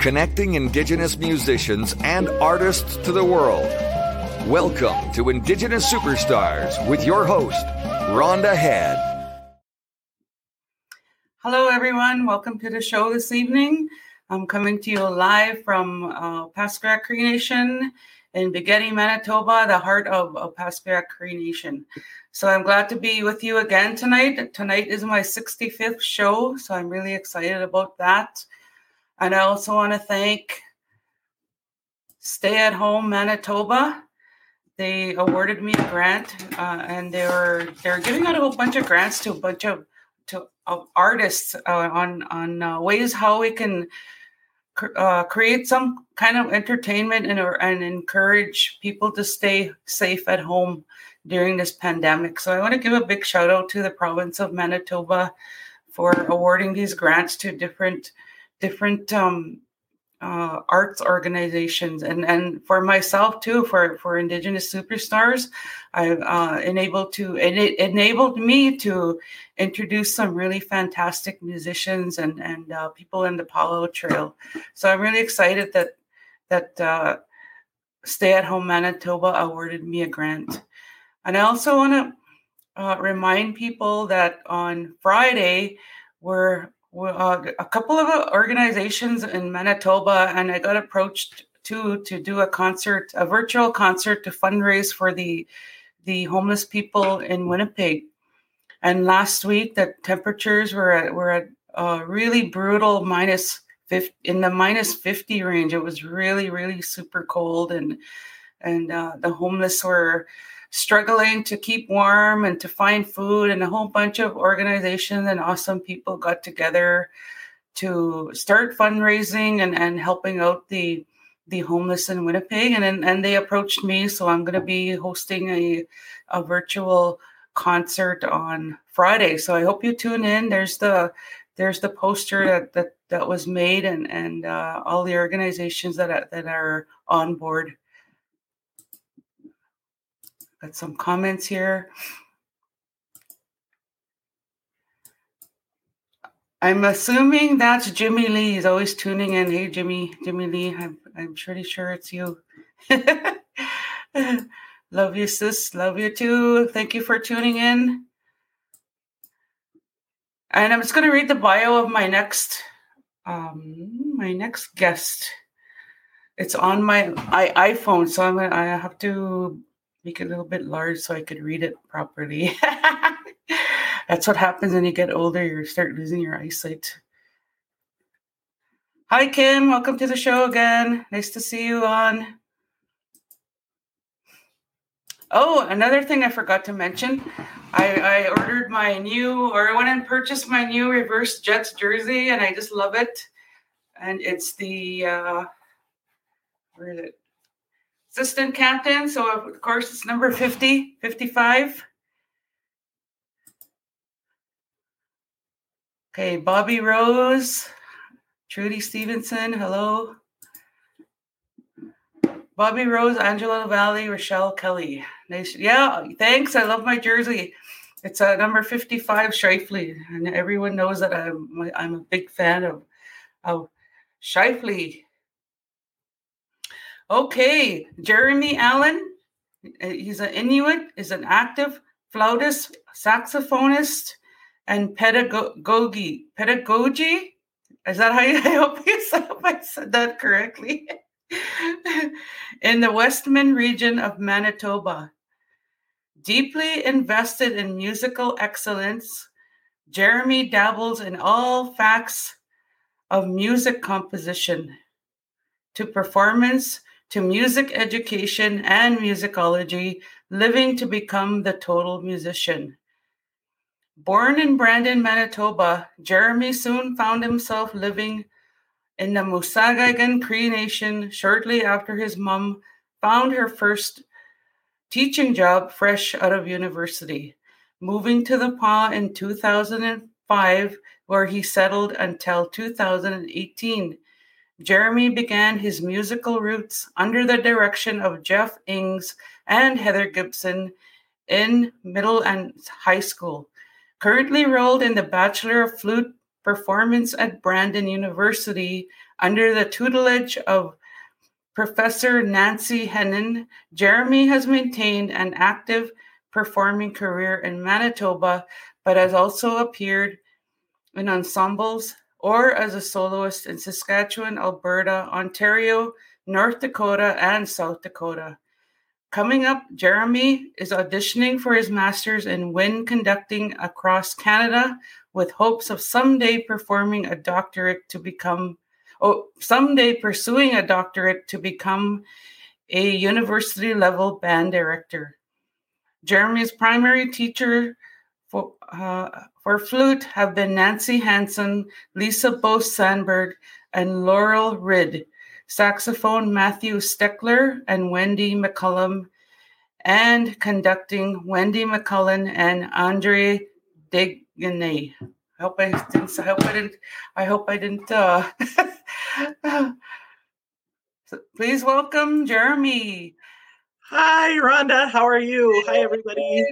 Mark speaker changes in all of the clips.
Speaker 1: connecting Indigenous musicians and artists to the world. Welcome to Indigenous Superstars with your host, Rhonda Head.
Speaker 2: Hello, everyone. Welcome to the show this evening. I'm coming to you live from uh, Paskwayak Cree Nation in Begetty, Manitoba, the heart of, of Paskwayak Cree Nation. So I'm glad to be with you again tonight. Tonight is my 65th show, so I'm really excited about that. And I also want to thank Stay at Home Manitoba. They awarded me a grant, uh, and they were they were giving out a whole bunch of grants to a bunch of to of artists uh, on on uh, ways how we can uh, create some kind of entertainment and and encourage people to stay safe at home during this pandemic. So I want to give a big shout out to the province of Manitoba for awarding these grants to different different um, uh, arts organizations. And and for myself too for for indigenous superstars i've uh, enabled to and it enabled me to introduce some really fantastic musicians and and uh, people in the palo trail. So i'm really excited that that uh, stay at home manitoba awarded me a grant. And I also want to uh, remind people that on Friday, we're uh, a couple of organizations in Manitoba, and I got approached to to do a concert, a virtual concert to fundraise for the the homeless people in Winnipeg. And last week, the temperatures were at, were at uh, really brutal minus 50, in the minus 50 range. It was really, really super cold, and and uh, the homeless were struggling to keep warm and to find food and a whole bunch of organizations and awesome people got together to start fundraising and, and helping out the the homeless in Winnipeg. And and they approached me so I'm going to be hosting a a virtual concert on Friday. So I hope you tune in. There's the there's the poster that that, that was made and and uh, all the organizations that that are on board Got some comments here. I'm assuming that's Jimmy Lee. He's always tuning in. Hey, Jimmy, Jimmy Lee. I'm, I'm pretty sure it's you. Love you, sis. Love you too. Thank you for tuning in. And I'm just going to read the bio of my next, um, my next guest. It's on my I, iPhone, so I'm gonna, I have to make it a little bit large so I could read it properly. That's what happens when you get older, you start losing your eyesight. Hi, Kim. Welcome to the show again. Nice to see you on. Oh, another thing I forgot to mention. I, I ordered my new, or I went and purchased my new reverse Jets jersey, and I just love it. And it's the, uh, where is it? Assistant captain. So, of course, it's number 50, 55. Okay, Bobby Rose, Trudy Stevenson, hello. Bobby Rose, Angela Valley, Rochelle Kelly. Nice. Yeah, thanks. I love my jersey. It's a uh, number 55 Scheifele, and everyone knows that I'm I'm a big fan of of Scheifele. Okay, Jeremy Allen. Uh, he's an Inuit, is an active flautist, saxophonist, and pedagogy. Pedagogy? Is that how you, I hope, you, I I said that correctly? in the Westman region of Manitoba. Deeply invested in musical excellence, Jeremy dabbles in all facts of music composition to performance to music education and musicology, living to become the total musician. Born in Brandon, Manitoba, Jeremy soon found himself living in the Mosakahiken Cree Nation shortly after his mom found her first teaching job fresh out of university, moving to the Pas in 2005, where he settled until 2018 Jeremy began his musical roots under the direction of Jeff Ings and Heather Gibson in middle and high school. Currently enrolled in the Bachelor of Flute performance at Brandon University under the tutelage of Professor Nancy Hennen. Jeremy has maintained an active performing career in Manitoba, but has also appeared in ensembles or as a soloist in Saskatchewan, Alberta, Ontario, North Dakota, and South Dakota. Coming up, Jeremy is auditioning for his master's in wind conducting across Canada with hopes of someday performing a doctorate to become, oh, someday pursuing a doctorate to become a university level band director. Jeremy's primary teacher for, uh, for flute have been Nancy Hanson, Lisa Bost-Sandberg, and Laurel Ridd saxophone Matthew Steckler and Wendy McCallum, and conducting Wendy McCullen and Andre Deganey. I hope I didn't. I hope I didn't. I hope I didn't. Uh, so please welcome Jeremy.
Speaker 3: Hi, Rhonda. How are you? Hi, everybody.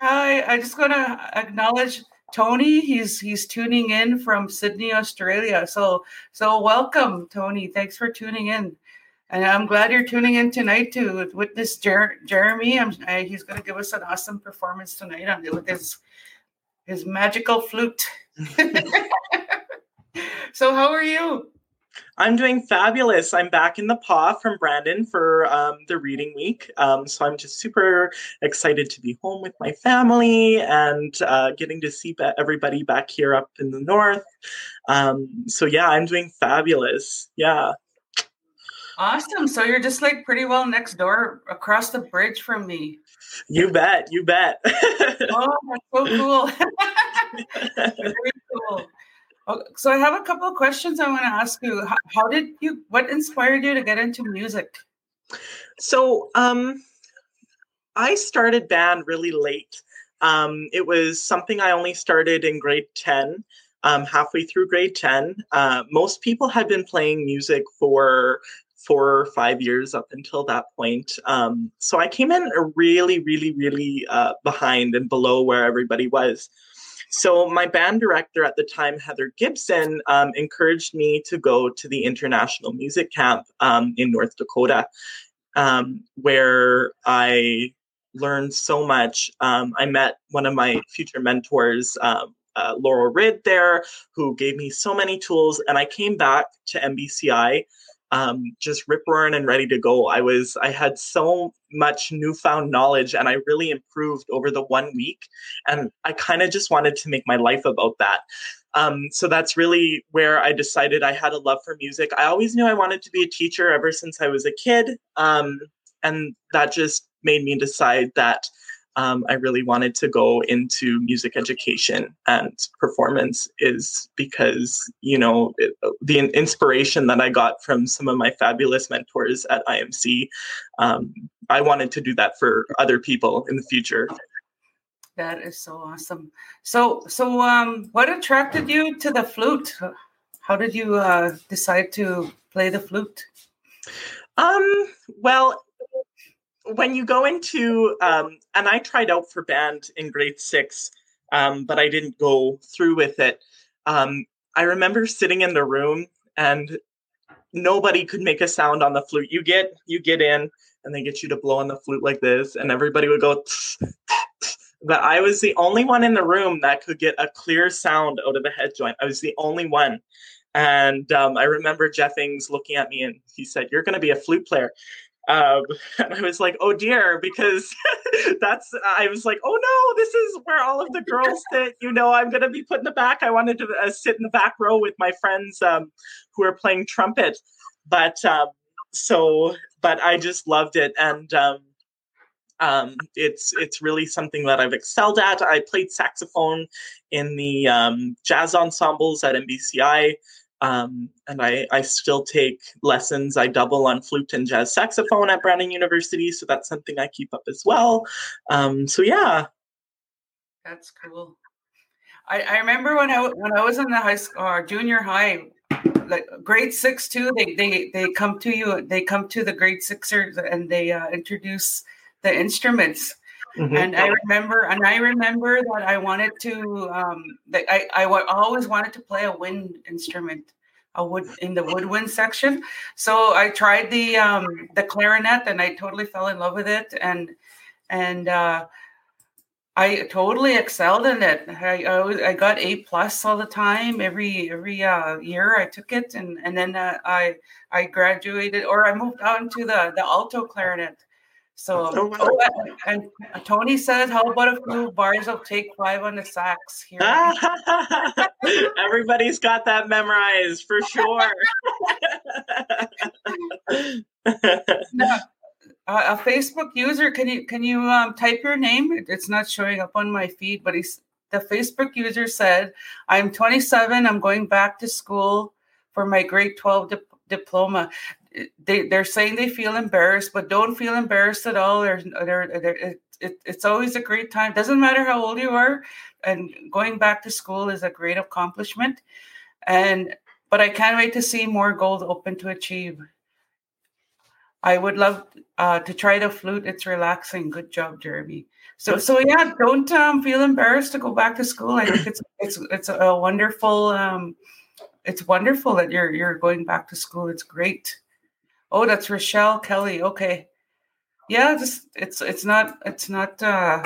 Speaker 2: Hi. I just want to acknowledge Tony, he's he's tuning in from Sydney, Australia. So so welcome, Tony. Thanks for tuning in, and I'm glad you're tuning in tonight to witness Jer- Jeremy. Uh, he's going to give us an awesome performance tonight on with his his magical flute. so how are you?
Speaker 3: I'm doing fabulous. I'm back in the Pas from Brandon for um, the reading week. Um, so I'm just super excited to be home with my family and uh, getting to see everybody back here up in the north. Um, so yeah, I'm doing fabulous. Yeah.
Speaker 2: Awesome. So you're just like pretty well next door across the bridge from me.
Speaker 3: You bet. You bet.
Speaker 2: oh, that's so cool. Very cool. So I have a couple of questions I want to ask you. How, how, did you? What inspired you to get into music?
Speaker 3: So um, I started band really late. Um, it was something I only started in grade ten. Um, halfway through grade 10 uh, most people had been playing music for four or five years up until that point. Um, so I came in really, really, really uh, behind and below where everybody was. So my band director at the time, Heather Gibson, um, encouraged me to go to the International Music Camp um, in North Dakota, um, where I learned so much. Um, I met one of my future mentors, um, uh, Laurel Ridd, there, who gave me so many tools, and I came back to MBCI um, just rip roaring and ready to go. I was I had so much newfound knowledge and I really improved over the one week. And I kind of just wanted to make my life about that. Um, so that's really where I decided I had a love for music. I always knew I wanted to be a teacher ever since I was a kid. Um, and that just made me decide that um, I really wanted to go into music education and performance is because, you know, it, the inspiration that I got from some of my fabulous mentors at IMC, um, I wanted to do that for other people in the future.
Speaker 2: That is so awesome. So, so um, what attracted you to the flute? How did you uh, decide to play the flute?
Speaker 3: Um, well, when you go into um, and I tried out for band in grade six, um, but I didn't go through with it. Um, I remember sitting in the room and nobody could make a sound on the flute. You get you get in and they get you to blow on the flute like this, and everybody would go. but I was the only one in the room that could get a clear sound out of the head joint. I was the only one. And um, I remember Jeff Ings looking at me and he said, You're going to be a flute player. Um, and I was like, oh dear, because that's, I was like, oh no, this is where all of the girls sit. You know, I'm going to be put in the back. I wanted to uh, sit in the back row with my friends um, who are playing trumpet. But um, so, but I just loved it. And, um, um, it's it's really something that I've excelled at. I played saxophone in the um, jazz ensembles at MBCI. Um, and I, I still take lessons. I double on flute and jazz saxophone at Brandon University, so that's something I keep up as well. Um, so yeah,
Speaker 2: that's cool. I, I remember when I when I was in the high school or uh, junior high, like grade six too. They they they come to you. They come to the grade sixers and they uh, introduce the instruments. Mm-hmm. And I remember, and I remember that I wanted to, um, that I, I always wanted to play a wind instrument, a wood in the woodwind section. So I tried the um, the clarinet, and I totally fell in love with it, and and uh, I totally excelled in it. I, I, I got A plus all the time. Every every uh, year I took it, and and then uh, I I graduated or I moved on to the the alto clarinet. So oh, oh, and Tony says, "How about a few bars of Take Five on the sax here?"
Speaker 3: Everybody's got that memorized for sure.
Speaker 2: no, a Facebook user. Can you can you um, type your name? It's not showing up on my feed, but he's the Facebook user said, "I'm 27. I'm going back to school for my grade 12 di- diploma." They they're saying they feel embarrassed, but don't feel embarrassed at all. They're, they're, they're, it, it, it's always a great time. Doesn't matter how old you are, and going back to school is a great accomplishment. And but I can't wait to see more goals open to achieve. I would love uh, to try the flute. It's relaxing. Good job, Jeremy. So, so yeah, don't um, feel embarrassed to go back to school. I think it's it's it's a wonderful. Um, it's wonderful that you're you're going back to school. It's great. Oh, that's Rochelle Kelly. Okay, yeah, just it's it's not it's not uh,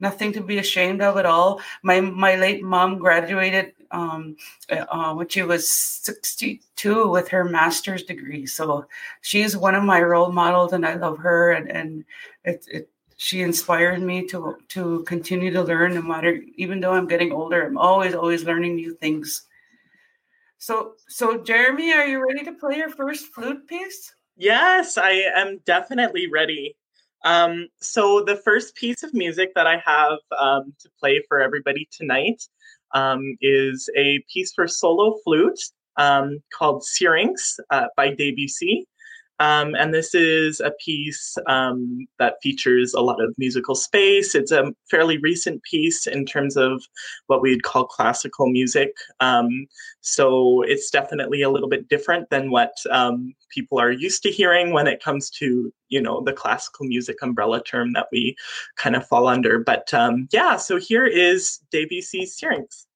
Speaker 2: nothing to be ashamed of at all. My my late mom graduated um, uh, when she was 62 with her master's degree. So she's one of my role models, and I love her. And and it, it she inspired me to to continue to learn, no matter even though I'm getting older. I'm always always learning new things. So so Jeremy, are you ready to play your first flute piece?
Speaker 3: Yes, I am definitely ready. Um, so the first piece of music that I have um, to play for everybody tonight um, is a piece for solo flute um, called Syrinx uh, by Debussy. Um, and this is a piece um, that features a lot of musical space. It's a fairly recent piece in terms of what we'd call classical music. Um, so it's definitely a little bit different than what um, people are used to hearing when it comes to, you know, the classical music umbrella term that we kind of fall under. But um, yeah, so here is Debussy's Syrinx.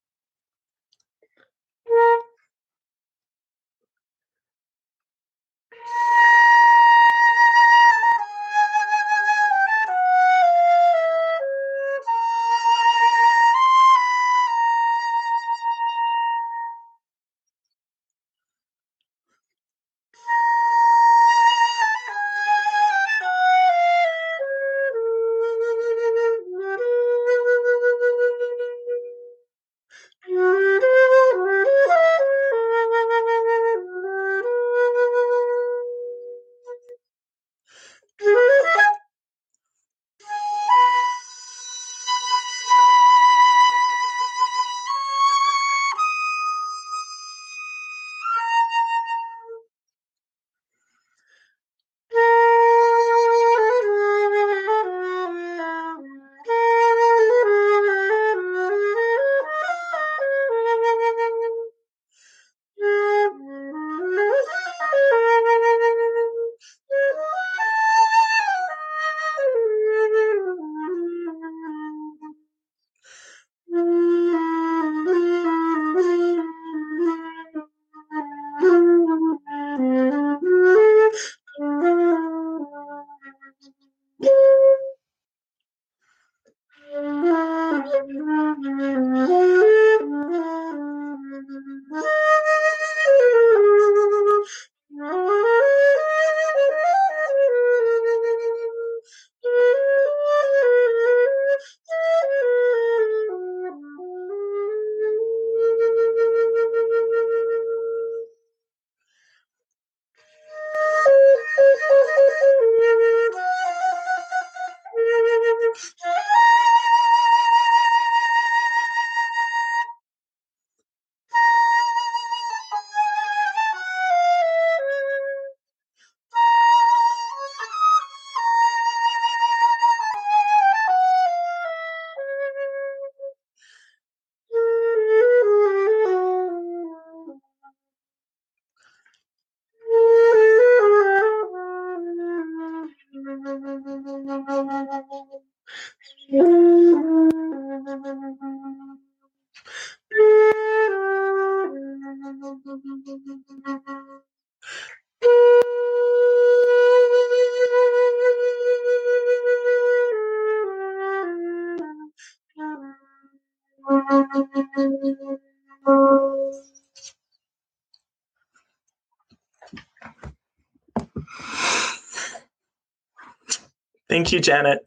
Speaker 3: Thank you, Janet.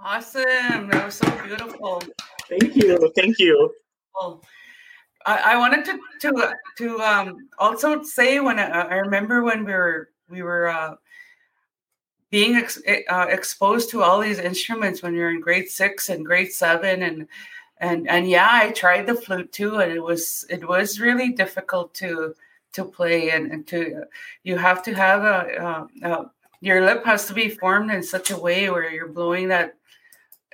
Speaker 2: Awesome. That was so beautiful.
Speaker 3: Thank you. Thank you.
Speaker 2: I, I wanted to to to um, also say when I, I remember when we were we were uh, being ex- uh, exposed to all these instruments when you're in grade six and grade seven and and and yeah i tried the flute too and it was it was really difficult to to play and, and to you have to have a, a, a your lip has to be formed in such a way where you're blowing that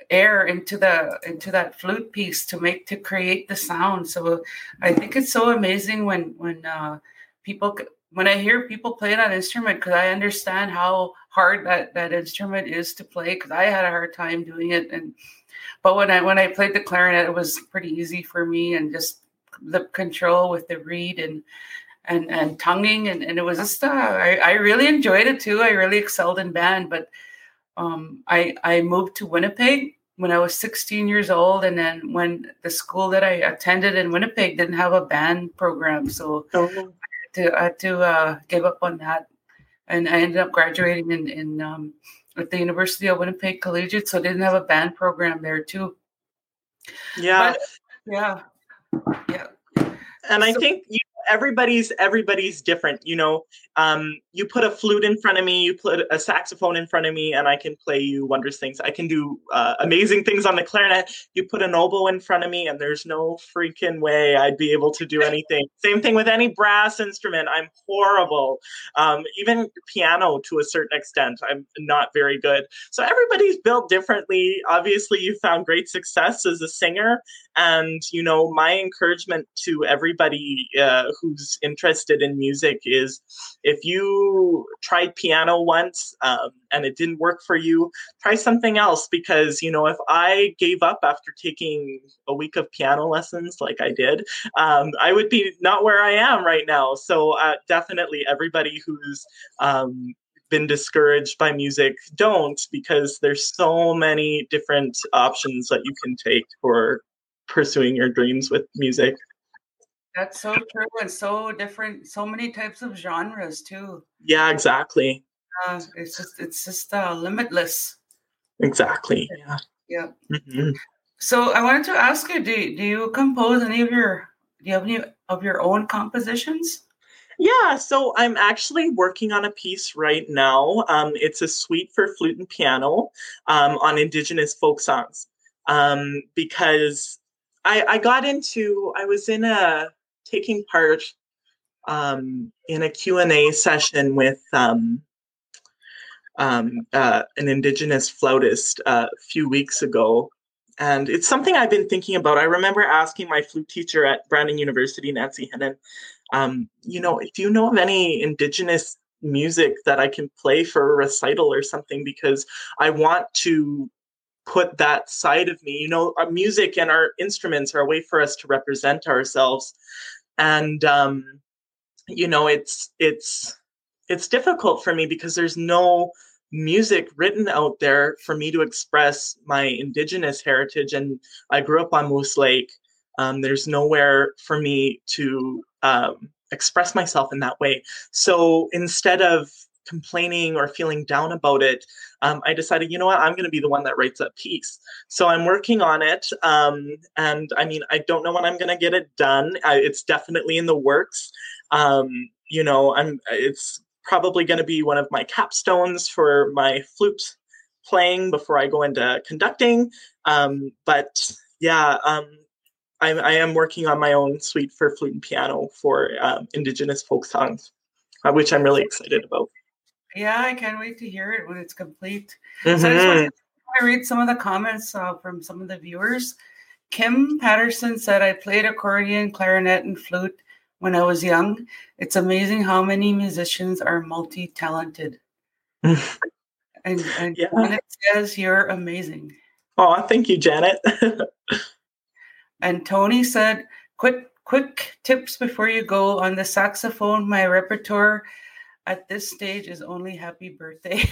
Speaker 2: air into the into that flute piece to make to create the sound. So i think it's so amazing when when uh people when i hear people play that instrument because i understand how hard that that instrument is to play because i had a hard time doing it. And but when i when i played the clarinet it was pretty easy for me and just the control with the reed and and and tonguing and, and it was just uh, I, I really enjoyed it too i really excelled in band but um, I, I moved to Winnipeg when I was 16 years old. And then when the school that I attended in Winnipeg didn't have a band program. So oh. I had to, I had to uh, give up on that. And I ended up graduating in, in um, at the University of Winnipeg Collegiate. So I didn't have a band program there too.
Speaker 3: Yeah.
Speaker 2: But, yeah. Yeah.
Speaker 3: And I think you everybody's everybody's different you know? Um, you put a flute in front of me you put a saxophone in front of me and i can play you wondrous things. I can do uh, amazing things on the clarinet. You put an oboe in front of me and there's no freaking way i'd be able to do anything. Same thing with any brass instrument. I'm horrible. Um, even piano to a certain extent i'm not very good. So everybody's built differently. Obviously you found great success as a singer and you know my encouragement to everybody uh, who's interested in music is if you tried piano once um, and it didn't work for you try something else because you know if i gave up after taking a week of piano lessons like i did um, i would be not where i am right now so uh, definitely everybody who's um, been discouraged by music don't because there's so many different options that you can take for pursuing your dreams with music.
Speaker 2: That's so true and so different. So many types of genres too.
Speaker 3: Yeah, exactly.
Speaker 2: Uh, it's just it's just uh, limitless.
Speaker 3: Exactly. Yeah.
Speaker 2: Yeah. Mm-hmm. So I wanted to ask you: Do do you compose any of your do you have any of your own compositions?
Speaker 3: Yeah, so I'm actually working on a piece right now. Um, it's a suite for flute and piano um, on Indigenous folk songs um, because I, I got into I was in a taking part um, in a Q&A session with um, um, uh, an indigenous flautist uh, a few weeks ago and it's something I've been thinking about. I remember asking my flute teacher at Brandon University, Nancy Hennen, um, you know, if you know of any indigenous music that I can play for a recital or something, because I want to put that side of me. You know, our music and our instruments are a way for us to represent ourselves, and um, you know, it's it's it's difficult for me because there's no music written out there for me to express my indigenous heritage. And i grew up on moose lake. Um, there's nowhere for me to um, express myself in that way. So instead of complaining or feeling down about it, um, I decided, you know what, I'm going to be the one that writes that piece. So I'm working on it. Um, and I mean, I don't know when I'm going to get it done. I, it's definitely in the works. Um, you know, I'm. It's probably going to be one of my capstones for my flute playing before I go into conducting. Um, but yeah, um, I, I, am working on my own suite for flute and piano for um, Indigenous folk songs, uh, which I'm really excited about.
Speaker 2: Yeah, I can't wait to hear it when it's complete. Mm-hmm. So I just want to read some of the comments uh, from some of the viewers. Kim Patterson said, I played accordion, clarinet, and flute when I was young. It's amazing how many musicians are multi talented. and and yeah. Janet says, You're amazing.
Speaker 3: Oh, thank you, Janet.
Speaker 2: and Tony said, Quit quick tips before you go on the saxophone. My repertoire at this stage is only happy birthday.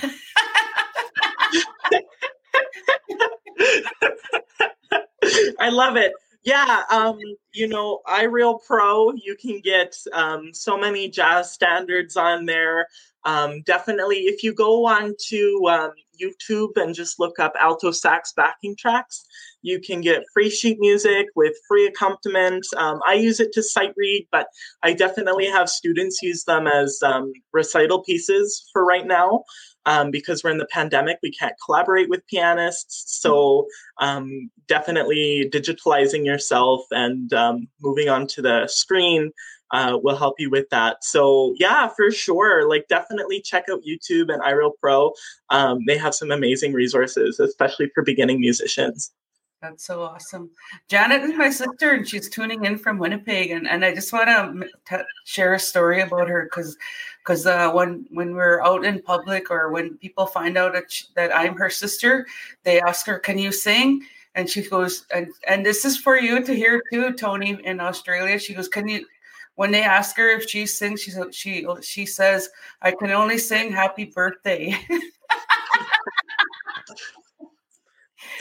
Speaker 3: I love it. Yeah, um, you know, iReal Pro, you can get um, so many jazz standards on there. Um, definitely, if you go on to um, YouTube and just look up alto sax backing tracks, you can get free sheet music with free accompaniment. Um, I use it to sight read, but I definitely have students use them as um, recital pieces for right now um, because we're in the pandemic. We can't collaborate with pianists. So um, definitely digitalizing yourself and um, moving onto the screen uh, will help you with that. So yeah, for sure. Like definitely check out YouTube and iReal Pro. Um, they have some amazing resources, especially for beginning musicians.
Speaker 2: That's so awesome. Janet is my sister, and she's tuning in from Winnipeg. And, and I just want to share a story about her because because uh, when when we're out in public or when people find out that, she, that I'm her sister, they ask her, "Can you sing?" And she goes, and and this is for you to hear too, Tony in Australia. She goes, "Can you?" When they ask her if she sings, she she she says, "I can only sing Happy Birthday."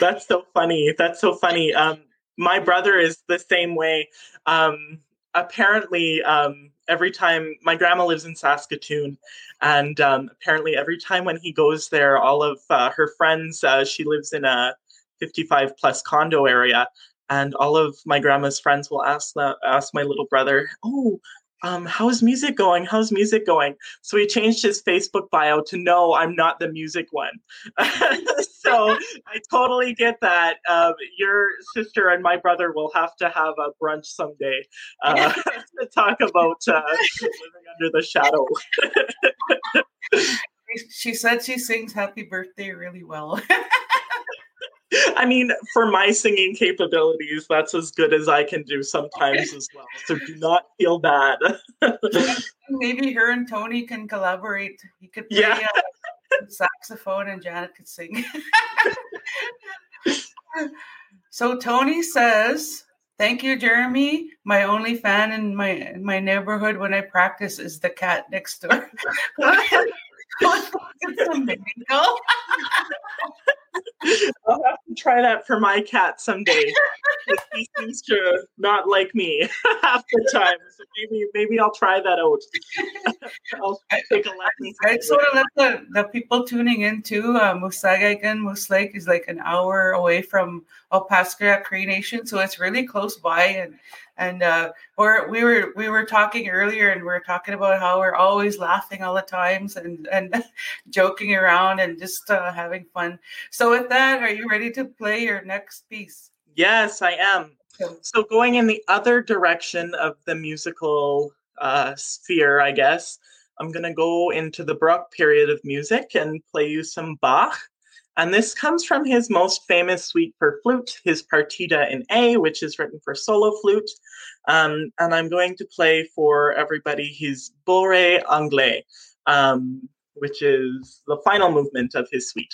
Speaker 3: That's so funny. That's so funny. Um, my brother is the same way. Um, apparently, um, every time my grandma lives in Saskatoon, and um, apparently every time when he goes there, all of uh, her friends. Uh, she lives in a 55 plus condo area, and all of my grandma's friends will ask the, ask my little brother, "Oh, um, how's music going? How's music going? So he changed his Facebook bio to no, I'm not the music one. so I totally get that. Um, your sister and my brother will have to have a brunch someday uh, to talk about uh, living under the shadow.
Speaker 2: she said she sings happy birthday really well.
Speaker 3: I mean, for my singing capabilities, that's as good as I can do sometimes as well. So do not feel bad.
Speaker 2: Maybe her and Tony can collaborate. You could play yeah. uh, saxophone and Janet could sing. so Tony says, "Thank you, Jeremy. My only fan in my in my neighborhood when I practice is the cat next door." it's
Speaker 3: a I'll have to try that for my cat someday. he seems to not like me half the time, so maybe maybe I'll try that out. I'll take a lesson.
Speaker 2: I just want to let the, the people tuning in too. Uh, Mosakahiken Moose Lake is like an hour away from Opaskwayak Cree Nation, so it's really close by and and uh, we're, we were we were talking earlier, and we are talking about how we're always laughing all the times and and joking around and just uh, having fun. So, with that, are you ready to play your next piece?
Speaker 3: Yes, I am. So, going in the other direction of the musical uh, sphere, I guess I'm going to go into the Baroque period of music and play you some Bach. And this comes from his most famous suite for flute, his Partita in A, which is written for solo flute. Um, and I'm going to play for everybody his Bourrée Anglaise, um, which is the final movement of his suite.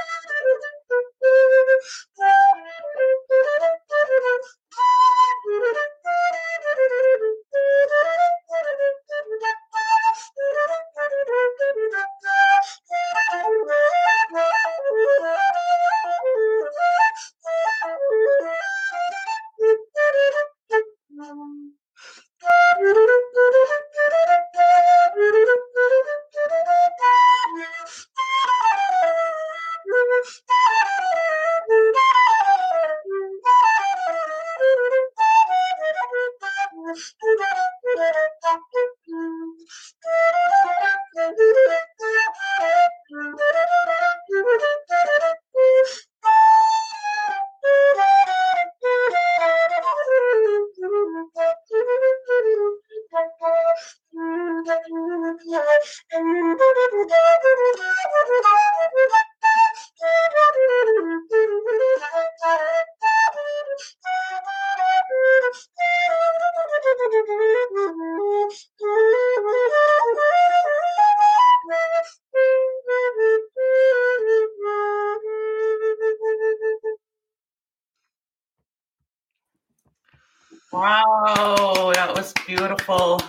Speaker 2: Wow, that was beautiful.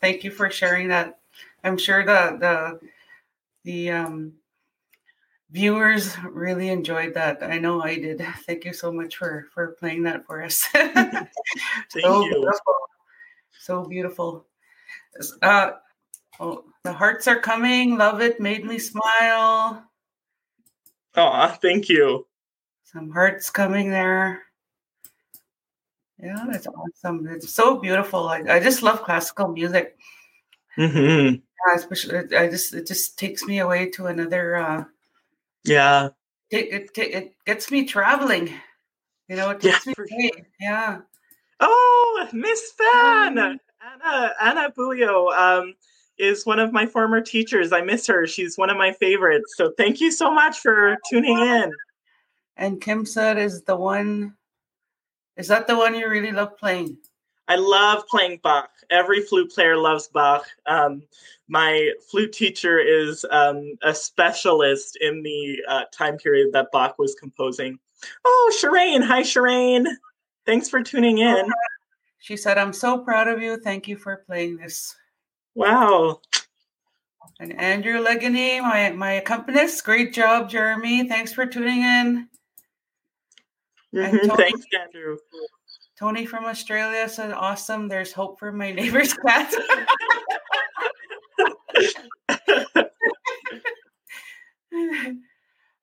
Speaker 2: Thank you for sharing that. I'm sure the the the um, viewers really enjoyed that. I know I did. Thank you so much for for playing that for us.
Speaker 3: Thank
Speaker 2: so
Speaker 3: you.
Speaker 2: beautiful. So beautiful. Uh, oh, the hearts are coming. Love it. Made me smile.
Speaker 3: Aw, thank you.
Speaker 2: Some hearts coming there. Yeah, that's awesome. It's so beautiful. I, I just love classical music.
Speaker 3: hmm
Speaker 2: Yeah, especially I just it just takes me away to another. uh
Speaker 3: Yeah.
Speaker 2: It it, it gets me traveling. You know, it
Speaker 3: Yeah,
Speaker 2: takes me
Speaker 3: for
Speaker 2: away.
Speaker 3: sure.
Speaker 2: Yeah.
Speaker 3: Oh, Miss Fan,
Speaker 2: Um,
Speaker 3: Anna Anna Bulio um, is one of my former teachers. I miss her. She's one of my favorites. So thank you so much for tuning in.
Speaker 2: And Kim said is the one. Is that the one you really love playing?
Speaker 3: I love playing Bach. Every flute player loves Bach. Um, my flute teacher is um, a specialist in the uh, time period that Bach was composing. Oh, Shireen. Hi, Shireen. Thanks for tuning in.
Speaker 2: She said, "I'm so proud of you. Thank you for playing this."
Speaker 3: Wow.
Speaker 2: And Andrew Legany, my my accompanist, great job, Jeremy. Thanks for tuning in. And
Speaker 3: Mhm,
Speaker 2: Tony-
Speaker 3: Thanks, Andrew.
Speaker 2: Tony from Australia said, "Awesome. There's hope for my neighbor's cat."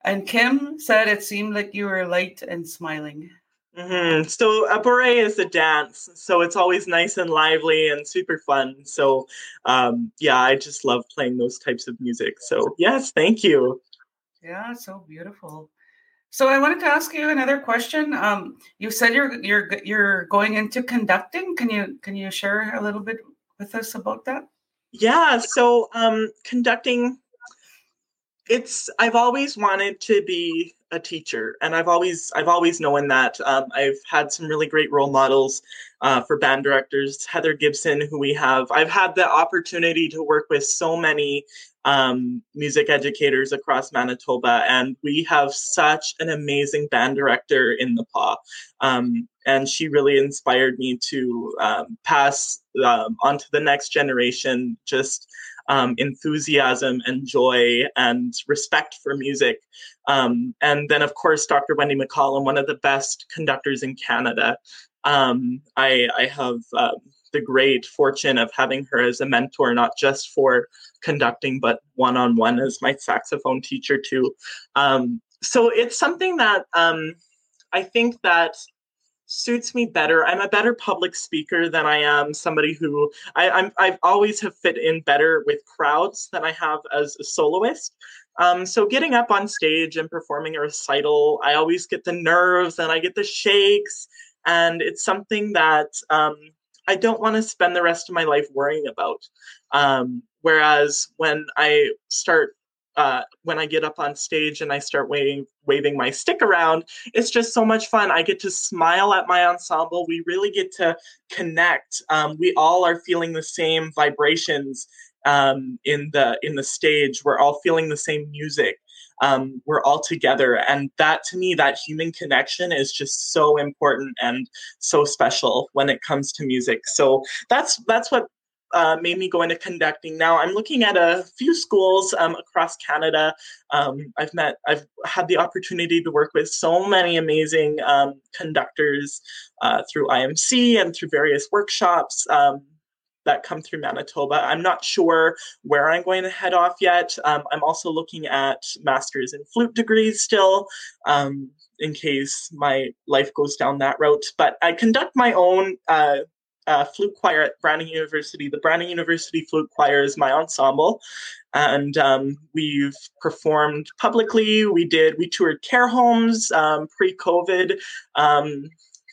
Speaker 2: and Kim said it seemed like you were light and smiling.
Speaker 3: hmm So a bourrée is a dance, so it's always nice and lively and super fun. So um, yeah, I just love playing those types of music. So yes, thank you.
Speaker 2: Yeah, so beautiful. So I wanted to ask you another question. Um, you said you're you're you're going into conducting. Can you can you share a little bit with us about that?
Speaker 3: Yeah, so um, conducting, it's I've always wanted to be a teacher, and I've always I've always known that. Um, I've had some really great role models uh, for band directors, Heather Gibson, who we have. I've had the opportunity to work with so many um, music educators across Manitoba, and we have such an amazing band director in the Pas. Um, and she really inspired me to um, pass um, on to the next generation just um, enthusiasm and joy and respect for music. Um, and then, of course, Dr. Wendy McCallum, one of the best conductors in Canada. I, I have the great fortune of having her as a mentor, not just for conducting, but one on one as my saxophone teacher, too. Um, so it's something that um, I think that suits me better. I'm a better public speaker than I am somebody who I, I'm I've always have fit in better with crowds than I have as a soloist. Um, so getting up on stage and performing a recital, I always get the nerves and I get the shakes, and it's something that um, I don't want to spend the rest of my life worrying about. Um, whereas when I start uh, when I get up on stage and I start waving waving my stick around, it's just so much fun. I get to smile at my ensemble. We really get to connect. Um, we all are feeling the same vibrations um, in the in the stage. We're all feeling the same music. Um, we're all together, and that to me, that human connection is just so important and so special when it comes to music. So that's that's what uh, made me go into conducting. Now I'm looking at a few schools um, across Canada. Um, I've met, I've had the opportunity to work with so many amazing um, conductors uh, through IMC and through various workshops. That come through Manitoba. I'm not sure where I'm going to head off yet. Um, I'm also looking at master's in flute degrees still, um, in case my life goes down that route. But I conduct my own uh, uh, flute choir at Brandon University. The Brandon University Flute Choir is my ensemble, and um, we've performed publicly. We did we toured care homes um, pre-COVID um,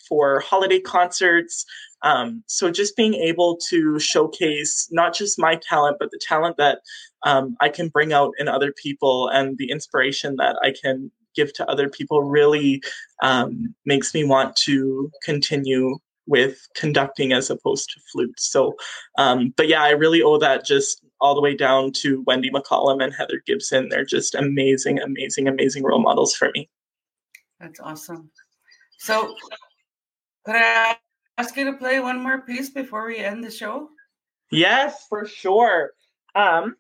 Speaker 3: for holiday concerts. Um, so just being able to showcase not just my talent, but the talent that um, I can bring out in other people and the inspiration that I can give to other people really um, makes me want to continue with conducting as opposed to flute. So, um, but yeah, I really owe that just all the way down to Wendy McCallum and Heather Gibson. They're just amazing, amazing, amazing role models for me.
Speaker 2: That's awesome. So, could I ask you to play one more piece before we end the show?
Speaker 3: Yes, for sure. Um,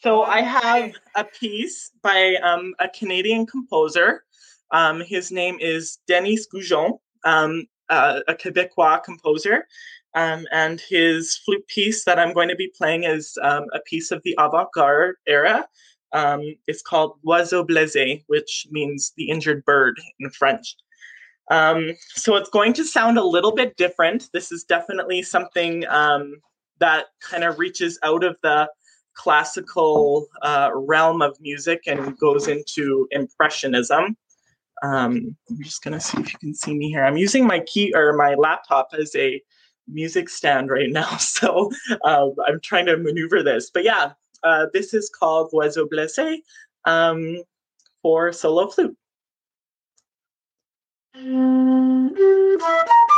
Speaker 3: so I have a piece by um, a Canadian composer. Um, his name is Denis Gougeon, um, uh, a Quebecois composer. Um, and his flute piece that I'm going to be playing is um, a piece of the avant garde era. Um, it's called Oiseau Blessé, which means the injured bird in French. Um, so it's going to sound a little bit different. This is definitely something um, that kind of reaches out of the classical uh, realm of music and goes into impressionism. Um, I'm just gonna see if you can see me here. I'm using my key or my laptop as a music stand right now, so um, I'm trying to maneuver this. But yeah, uh, this is called Oiseau Blessé um, for solo flute. Thank you.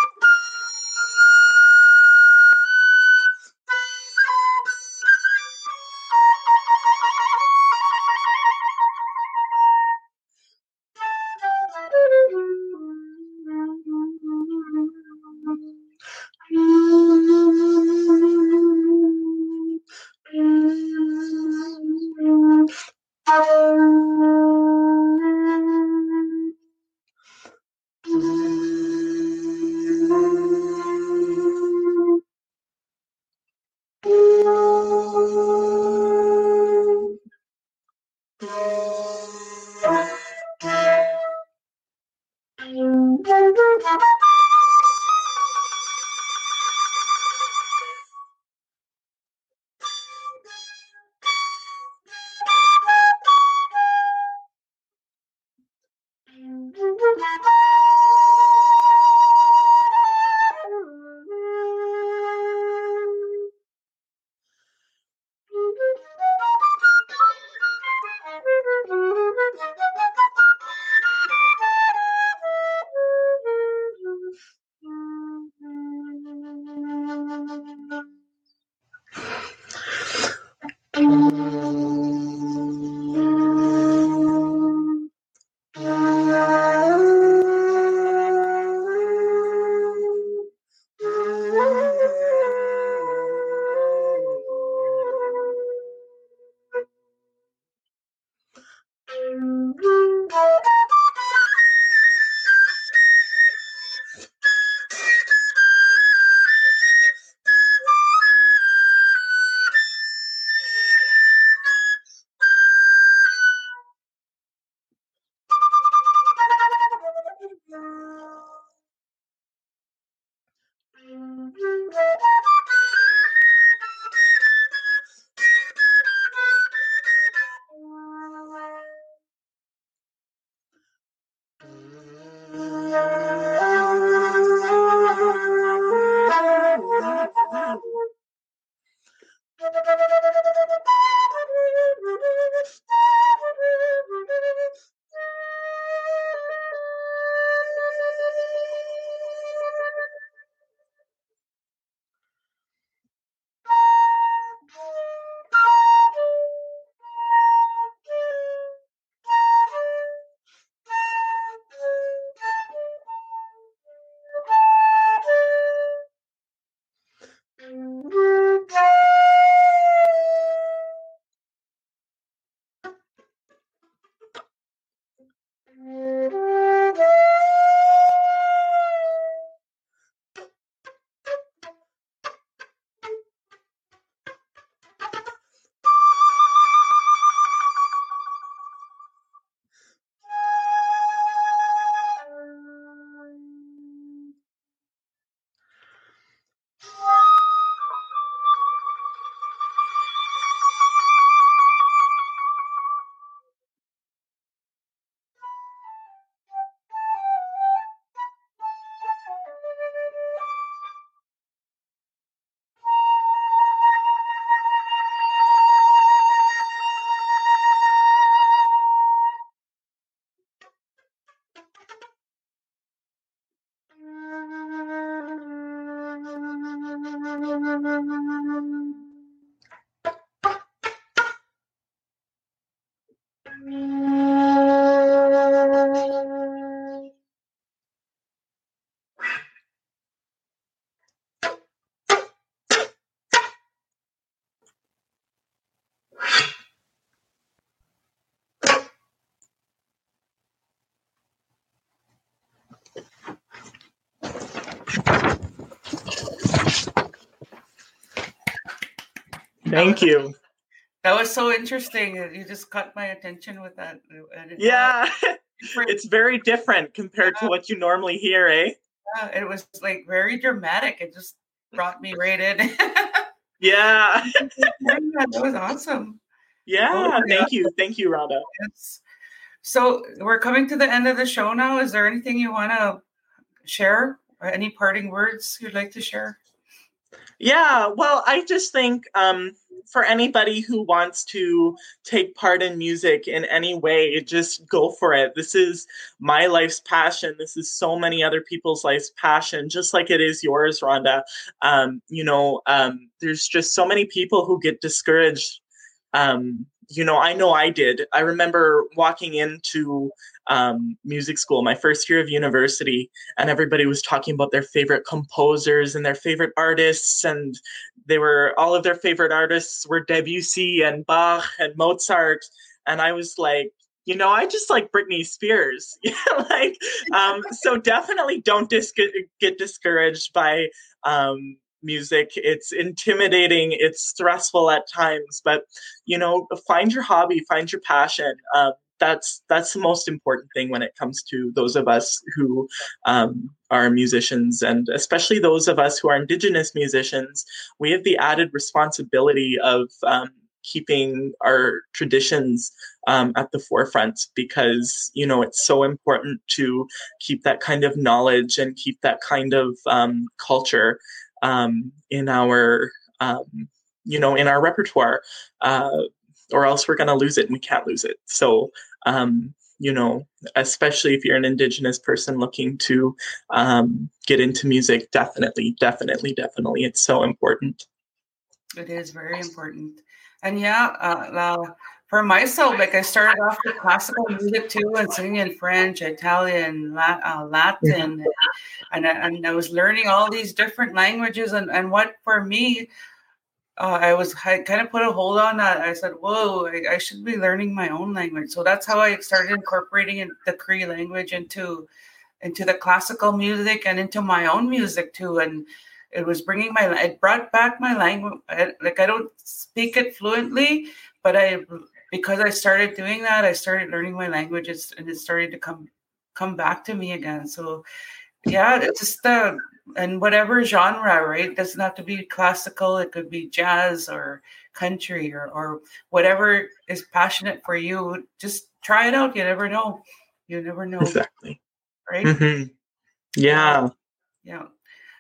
Speaker 2: That was so interesting. You just caught my attention with that.
Speaker 3: Yeah, it's very different compared yeah. to what you normally hear, eh?
Speaker 2: Yeah, it was like very dramatic. It just brought me right in.
Speaker 3: yeah.
Speaker 2: that was awesome.
Speaker 3: Yeah, oh, thank you. Thank you, Rhonda.
Speaker 2: Yes. So we're coming to the end of the show now. Is there anything you want to share or any parting words you'd like to share?
Speaker 3: Yeah, well, I just think um, for anybody who wants to take part in music in any way, just go for it. This is my life's passion. This is so many other people's life's passion, just like it is yours, Rhonda. Um, you know, um, there's just so many people who get discouraged. Um, you know, I know I did. I remember walking into um, music school, my first year of university, and everybody was talking about their favorite composers and their favorite artists, and they were all of their favorite artists were Debussy and Bach and Mozart, and I was like, you know, I just like Britney Spears. like, um, so definitely don't dis- get discouraged by um, music. It's intimidating, it's stressful at times, but you know, find your hobby, find your passion. Um, that's that's the most important thing when it comes to those of us who um, are musicians and especially those of us who are indigenous musicians we have the added responsibility of um, keeping our traditions um, at the forefront because you know it's so important to keep that kind of knowledge and keep that kind of um, culture um, in our um, you know in our repertoire. Uh, or else we're going to lose it and we can't lose it. So, um, you know, especially if you're an Indigenous person looking to um, get into music, definitely, definitely, definitely, it's so important.
Speaker 2: It is very important. And yeah, uh, uh, for myself, like I started off with classical music too, and singing in French, Italian, uh, Latin, and, and I was learning all these different languages. And, and what for me, uh, I was I kind of put a hold on that. I said, "Whoa, I, I, should be learning my own language." So that's how I started incorporating the Cree language into into the classical music and into my own music too. And it was bringing my it brought back my language. Like I don't speak it fluently, but I because I started doing that, I started learning my languages, and it started to come come back to me again. So yeah, it's just the and whatever genre, right? It doesn't have to be classical, it could be jazz or country or, or whatever is passionate for you. Just try it out. You never know. You never know.
Speaker 3: Exactly.
Speaker 2: Right?
Speaker 3: Mm-hmm. Yeah.
Speaker 2: Yeah.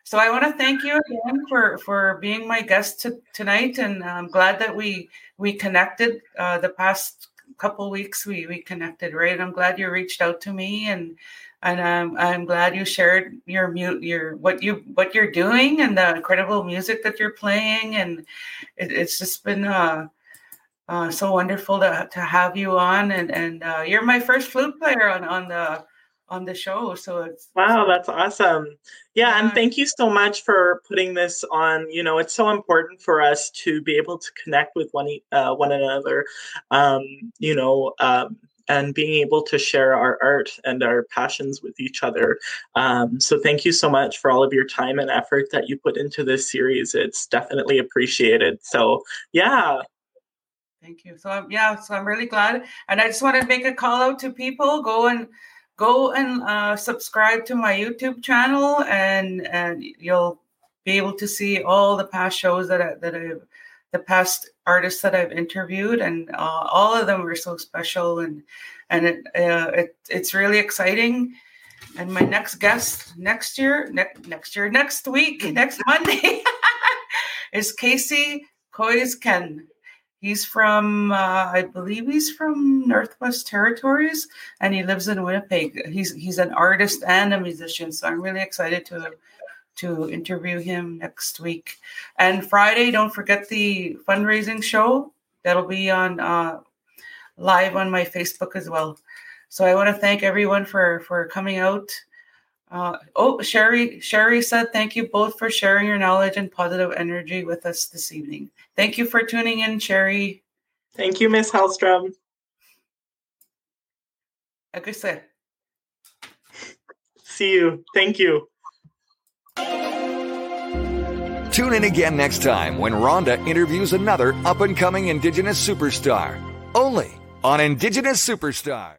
Speaker 2: So I want to thank you again for for being my guest to, tonight, and I'm glad that we we connected uh, the past couple weeks. We we connected, right? I'm glad you reached out to me and and um, I'm glad you shared your mute your what you what you're doing and the incredible music that you're playing. And it, it's just been uh, uh, so wonderful to, to have you on. And and uh, you're my first flute player on on the on the show. So it's
Speaker 3: wow that's awesome. Yeah, yeah. and thank you so much for putting this on. You know it's so important for us to be able to connect with one uh, one another. Um, you know um, and being able to share our art and our passions with each other. Um, so thank you so much for all of your time and effort that you put into this series. It's definitely appreciated. So yeah.
Speaker 2: Thank you. So yeah, so I'm really glad, and I just want to make a call out to people. Go and go and uh, subscribe to my YouTube channel, and and you'll be able to see all the past shows that I, that I've the past artists that I've interviewed, and uh, all of them were so special, and and it, uh, it it's really exciting. And my next guest next year, ne- next year, next week, next Monday is Casey Koisken. He's from, uh, I believe he's from Northwest Territories, and he lives in Winnipeg. He's he's an artist and a musician, so I'm really excited to to interview him next week. And Friday, don't forget the fundraising show. That'll be on uh, live on my Facebook as well. So I want to thank everyone for for coming out. Uh, oh, Sherry, Sherry said, thank you both for sharing your knowledge and positive energy with us this evening. Thank you for tuning in, Sherry.
Speaker 3: Thank you, Miss Hellstrom.
Speaker 2: Like I said.
Speaker 3: See you. Thank you.
Speaker 1: Tune in again next time when Rhonda interviews another up and coming Indigenous superstar. Only on Indigenous Superstar.